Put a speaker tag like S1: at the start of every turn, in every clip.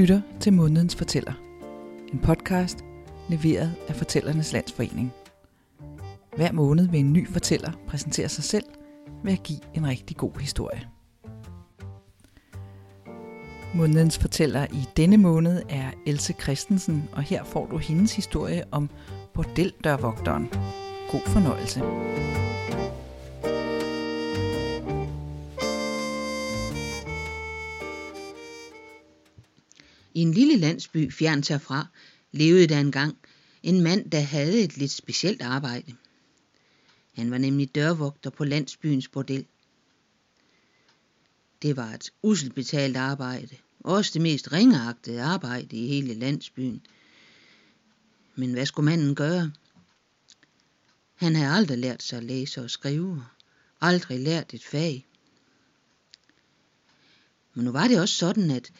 S1: Lytter til Månedens Fortæller. En podcast leveret af Fortællernes Landsforening. Hver måned vil en ny fortæller præsentere sig selv ved at give en rigtig god historie. Månedens fortæller i denne måned er Else Christensen, og her får du hendes historie om bordeldørvogteren. God fornøjelse.
S2: I en lille landsby fjernt herfra levede der engang en mand, der havde et lidt specielt arbejde. Han var nemlig dørvogter på landsbyens bordel. Det var et uselt betalt arbejde, også det mest ringeagtede arbejde i hele landsbyen. Men hvad skulle manden gøre? Han havde aldrig lært sig at læse og skrive, aldrig lært et fag. Men nu var det også sådan, at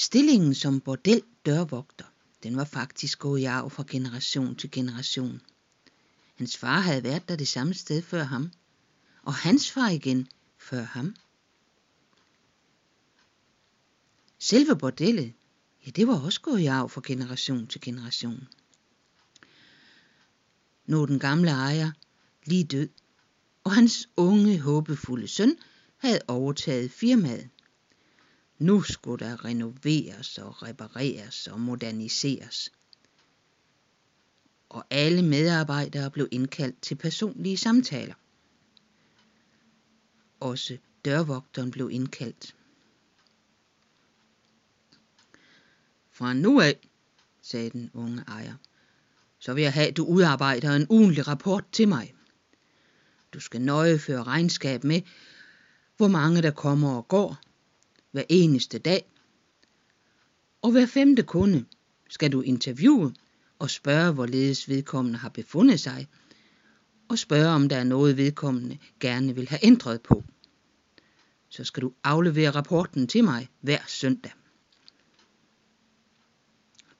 S2: Stillingen som bordel dørvogter, den var faktisk gået i arv fra generation til generation. Hans far havde været der det samme sted før ham, og hans far igen før ham. Selve bordellet, ja, det var også gået i arv fra generation til generation. Nu den gamle ejer lige død, og hans unge, håbefulde søn havde overtaget firmaet. Nu skulle der renoveres og repareres og moderniseres. Og alle medarbejdere blev indkaldt til personlige samtaler. Også dørvogteren blev indkaldt. Fra nu af, sagde den unge ejer, så vil jeg have, at du udarbejder en ugenlig rapport til mig. Du skal nøje føre regnskab med, hvor mange der kommer og går, hver eneste dag. Og hver femte kunde skal du interviewe og spørge, hvorledes vedkommende har befundet sig, og spørge, om der er noget vedkommende gerne vil have ændret på. Så skal du aflevere rapporten til mig hver søndag.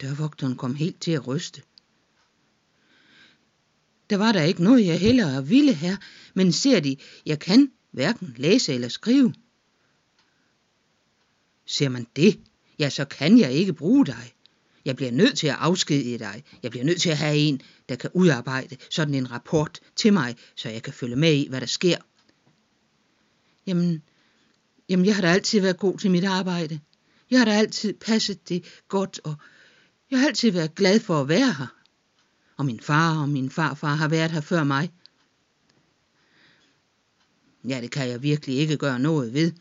S2: Dørvogteren kom helt til at ryste. Der var der ikke noget, jeg hellere ville her, men ser de, jeg kan hverken læse eller skrive. Ser man det, ja, så kan jeg ikke bruge dig. Jeg bliver nødt til at afskedige dig. Jeg bliver nødt til at have en, der kan udarbejde sådan en rapport til mig, så jeg kan følge med i, hvad der sker. Jamen, jamen jeg har da altid været god til mit arbejde. Jeg har da altid passet det godt, og jeg har altid været glad for at være her. Og min far og min farfar har været her før mig. Ja, det kan jeg virkelig ikke gøre noget ved,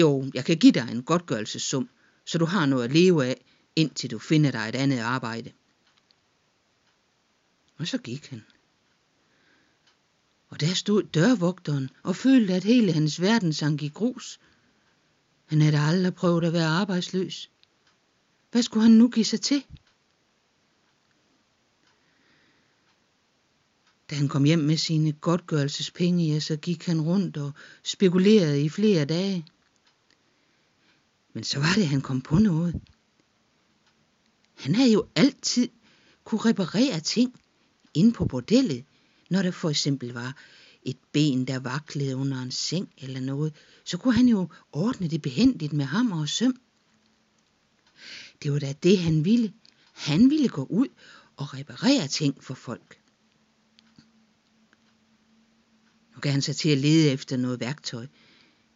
S2: jo, jeg kan give dig en godtgørelsessum, så du har noget at leve af, indtil du finder dig et andet arbejde. Og så gik han. Og der stod dørvogteren og følte, at hele hans verden sank i grus. Han havde aldrig prøvet at være arbejdsløs. Hvad skulle han nu give sig til? Da han kom hjem med sine godtgørelsespenge, ja, så gik han rundt og spekulerede i flere dage. Men så var det, han kom på noget. Han havde jo altid kunne reparere ting inde på bordellet, når der for eksempel var et ben, der vaklede under en seng eller noget, så kunne han jo ordne det behendigt med hammer og søm. Det var da det, han ville. Han ville gå ud og reparere ting for folk. Nu gav han sig til at lede efter noget værktøj,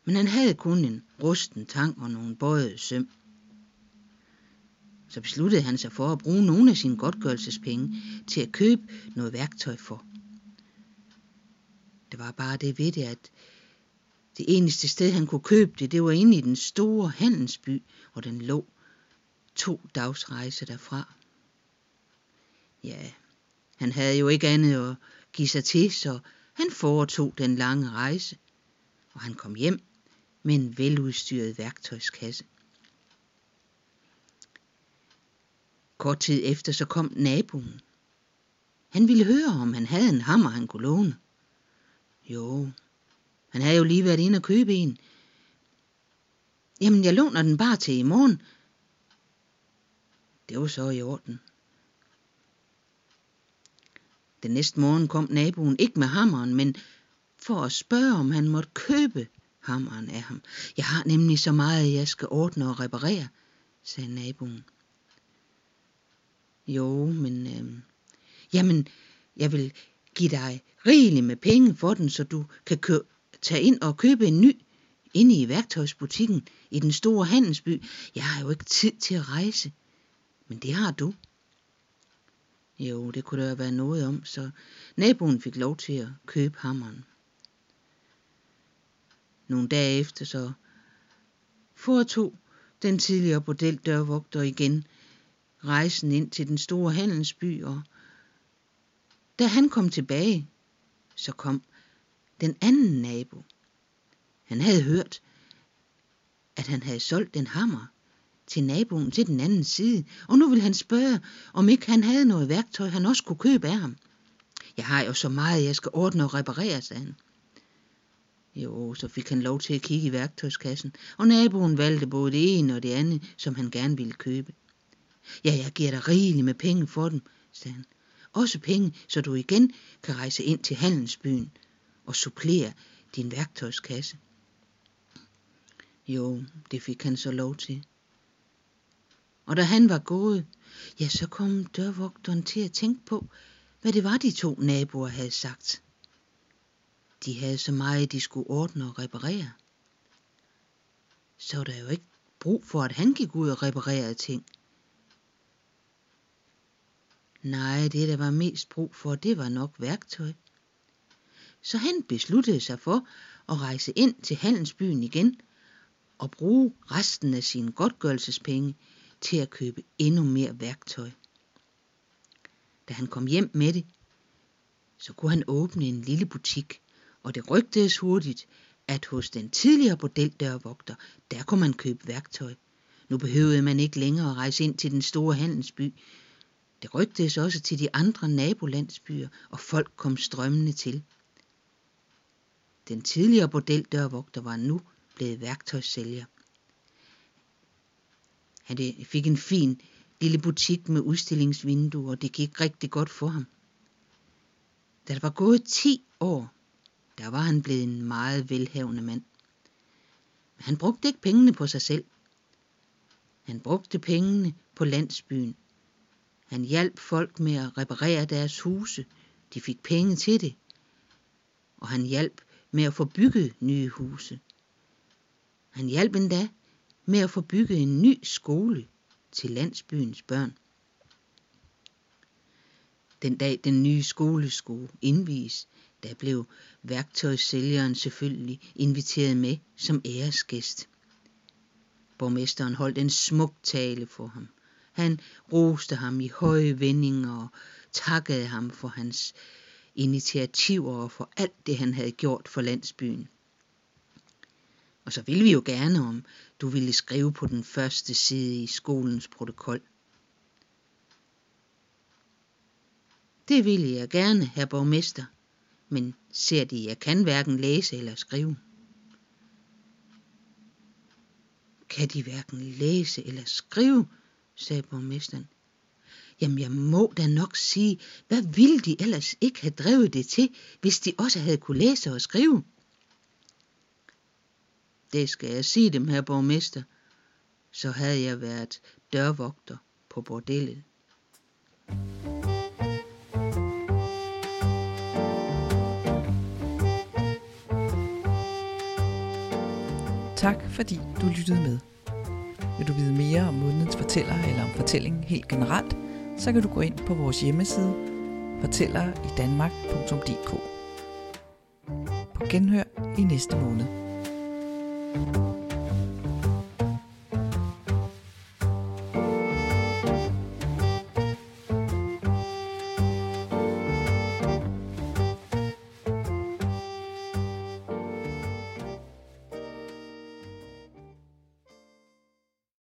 S2: men han havde kun en rusten tang og nogle bøjede søm. Så besluttede han sig for at bruge nogle af sine godtgørelsespenge til at købe noget værktøj for. Det var bare det ved det, at det eneste sted, han kunne købe det, det var inde i den store handelsby, hvor den lå to dags rejse derfra. Ja, han havde jo ikke andet at give sig til, så han foretog den lange rejse, og han kom hjem med en veludstyret værktøjskasse. Kort tid efter så kom naboen. Han ville høre, om han havde en hammer, han kunne låne. Jo, han havde jo lige været inde og købe en. Jamen, jeg låner den bare til i morgen. Det var så i orden. Den næste morgen kom naboen ikke med hammeren, men for at spørge, om han måtte købe hammeren af ham. Jeg har nemlig så meget, jeg skal ordne og reparere. sagde naboen. Jo, men... Øh, jamen, jeg vil give dig rigeligt med penge for den, så du kan kø- tage ind og købe en ny inde i værktøjsbutikken i den store handelsby. Jeg har jo ikke tid til at rejse, men det har du. Jo, det kunne der være noget om, så naboen fik lov til at købe hammeren. Nogle dage efter så foretog den tidligere bordeldørvogter igen rejsen ind til den store handelsby, og da han kom tilbage, så kom den anden nabo. Han havde hørt, at han havde solgt en hammer til naboen til den anden side, og nu ville han spørge, om ikke han havde noget værktøj, han også kunne købe af ham. Jeg har jo så meget, jeg skal ordne og reparere, sagde han. Jo, så fik han lov til at kigge i værktøjskassen, og naboen valgte både det ene og det andet, som han gerne ville købe. Ja, jeg giver dig rigeligt med penge for dem, sagde han. Også penge, så du igen kan rejse ind til handelsbyen og supplere din værktøjskasse. Jo, det fik han så lov til. Og da han var gået, ja, så kom dørvogteren til at tænke på, hvad det var, de to naboer havde sagt. De havde så meget, de skulle ordne og reparere. Så var der jo ikke brug for, at han gik ud og reparerede ting. Nej, det der var mest brug for, det var nok værktøj. Så han besluttede sig for at rejse ind til handelsbyen igen og bruge resten af sine godtgørelsespenge til at købe endnu mere værktøj. Da han kom hjem med det, så kunne han åbne en lille butik, og det rygtedes hurtigt, at hos den tidligere bordeldørvogter, der kunne man købe værktøj. Nu behøvede man ikke længere at rejse ind til den store handelsby. Det rygtedes også til de andre nabolandsbyer, og folk kom strømmende til. Den tidligere bordeldørvogter var nu blevet værktøjssælger. Han fik en fin lille butik med udstillingsvinduer, og det gik rigtig godt for ham. Da der var gået 10 år, der var han blevet en meget velhavende mand. Men han brugte ikke pengene på sig selv. Han brugte pengene på landsbyen. Han hjalp folk med at reparere deres huse. De fik penge til det. Og han hjalp med at få bygget nye huse. Han hjalp endda med at få bygget en ny skole til landsbyens børn. Den dag den nye skole skulle indvies, der blev værktøjssælgeren selvfølgelig inviteret med som æresgæst. Borgmesteren holdt en smuk tale for ham. Han roste ham i høje vendinger og takkede ham for hans initiativer og for alt det, han havde gjort for landsbyen. Og så ville vi jo gerne, om du ville skrive på den første side i skolens protokol. Det ville jeg gerne, herr borgmester, men ser de, jeg kan hverken læse eller skrive. Kan de hverken læse eller skrive, sagde borgmesteren. Jamen, jeg må da nok sige, hvad ville de ellers ikke have drevet det til, hvis de også havde kunne læse og skrive? Det skal jeg sige dem, her borgmester. Så havde jeg været dørvogter på bordellet.
S1: Tak fordi du lyttede med. Vil du vide mere om månedens fortæller eller om fortællingen helt generelt, så kan du gå ind på vores hjemmeside fortælleridanmark.dk På genhør i næste måned. thank you